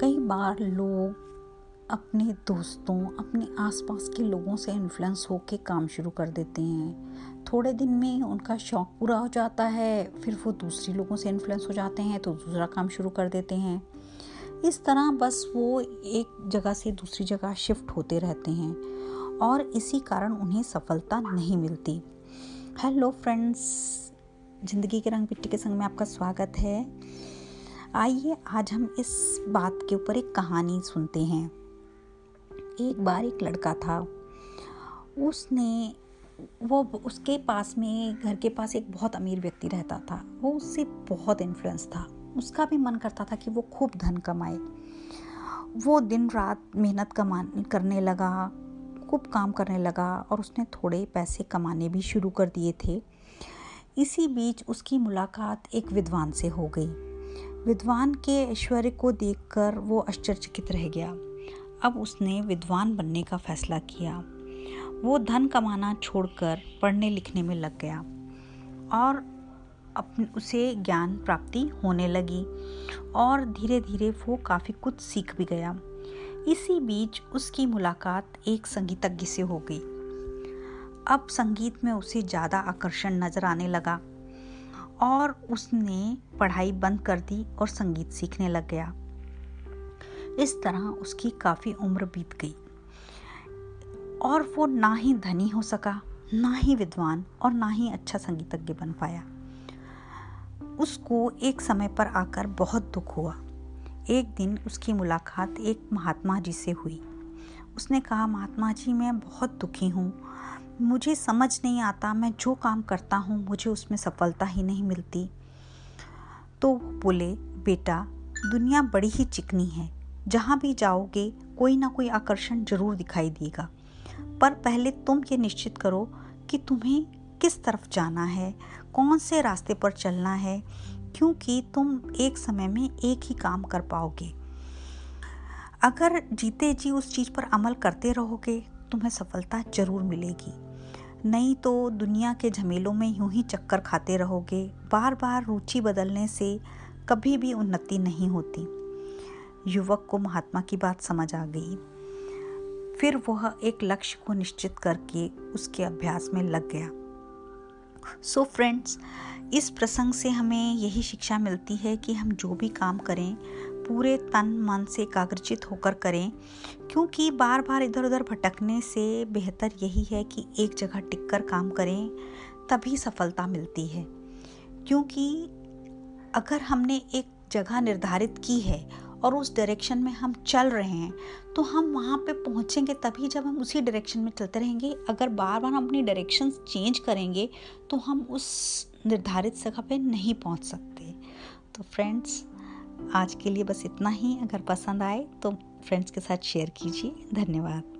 कई बार लोग अपने दोस्तों, अपने आसपास के लोगों से इन्फ्लुएंस होके काम शुरू कर देते हैं। थोड़े दिन में उनका शौक पूरा हो जाता है, फिर वो दूसरे लोगों से इन्फ्लुएंस हो जाते हैं तो दूसरा काम शुरू कर देते हैं। इस तरह बस वो एक जगह से दूसरी जगह शिफ्ट होते रहते हैं और इसी कारण उन्हें सफलता नहीं मिलती। हेलो फ्रेंड्स ज़िंदगी के रंग पिट्टी के संग में आपका स्वागत है। आइए, आज हम इस बात के ऊपर एक कहानी सुनते हैं। एक बार एक लड़का था। उसने, वो उसके पास में, घर के पास एक बहुत अमीर व्यक्ति रहता था। वो उससे बहुत इन्फ्लुएंस था। उसका भी मन करता था कि वो खूब धन कमाए। वो दिन रात मेहनत कमा करने लगा, खूब काम करने लगा और उसने थोड़े पैसे कमाने भी शुरू कर दिए थे। इसी बीच उसकी मुलाकात एक विद्वान से हो गई। विद्वान के ऐश्वर्य को देखकर वो आश्चर्यचकित रह गया। अब उसने विद्वान बनने का फैसला किया। वो धन कमाना छोड़कर पढ़ने लिखने में लग गया और अपने उसे ज्ञान प्राप्ति होने लगी और धीरे धीरे वो काफ़ी कुछ सीख भी गया। इसी बीच उसकी मुलाकात एक संगीतज्ञ से हो गई। अब संगीत में उसे ज़्यादा आकर्षण नज़र आने लगा। और उसने पढ़ाई बंद कर दी और संगीत सीखने लग गया। इस तरह उसकी काफ़ी उम्र बीत गई। और वो ना ही धनी हो सका, ना ही विद्वान और ना ही अच्छा संगीतज्ञ बन पाया। उसको एक समय पर आकर बहुत दुख हुआ। एक दिन उसकी मुलाकात एक महात्मा जी से हुई। उसने कहा, महात्मा जी, मैं बहुत दुखी हूँ। मुझे समझ नहीं आता, मैं जो काम करता हूँ, मुझे उसमें सफलता ही नहीं मिलती। तो बोले, बेटा, दुनिया बड़ी ही चिकनी है। जहाँ भी जाओगे, कोई ना कोई आकर्षण ज़रूर दिखाई देगा। पर पहले तुम ये निश्चित करो कि तुम्हें किस तरफ़ जाना है, कौन से रास्ते पर चलना है, क्योंकि तुम एक समय में एक ही काम कर पाओगे। अगर जीते जी उस चीज़ पर अमल करते रहोगे, तुम्हें सफलता ज़रूर मिलेगी। नहीं तो दुनिया के झमेलों में यूँ ही चक्कर खाते रहोगे। बार बार रुचि बदलने से कभी भी उन्नति नहीं होती। युवक को महात्मा की बात समझ आ गई। फिर वह एक लक्ष्य को निश्चित करके उसके अभ्यास में लग गया। सो so फ्रेंड्स इस प्रसंग से हमें यही शिक्षा मिलती है कि हम जो भी काम करें, पूरे तन मन से एकाग्रचित होकर करें, क्योंकि बार बार इधर उधर भटकने से बेहतर यही है कि एक जगह टिक कर काम करें, तभी सफलता मिलती है। क्योंकि अगर हमने एक जगह निर्धारित की है और उस डायरेक्शन में हम चल रहे हैं तो हम वहाँ पे पहुँचेंगे तभी जब हम उसी डायरेक्शन में चलते रहेंगे। अगर बार बार हम अपनी डायरेक्शन चेंज करेंगे तो हम उस निर्धारित जगह पे नहीं पहुँच सकते। तो फ्रेंड्स आज के लिए बस इतना ही। अगर पसंद आए तो फ्रेंड्स के साथ शेयर कीजिए। धन्यवाद।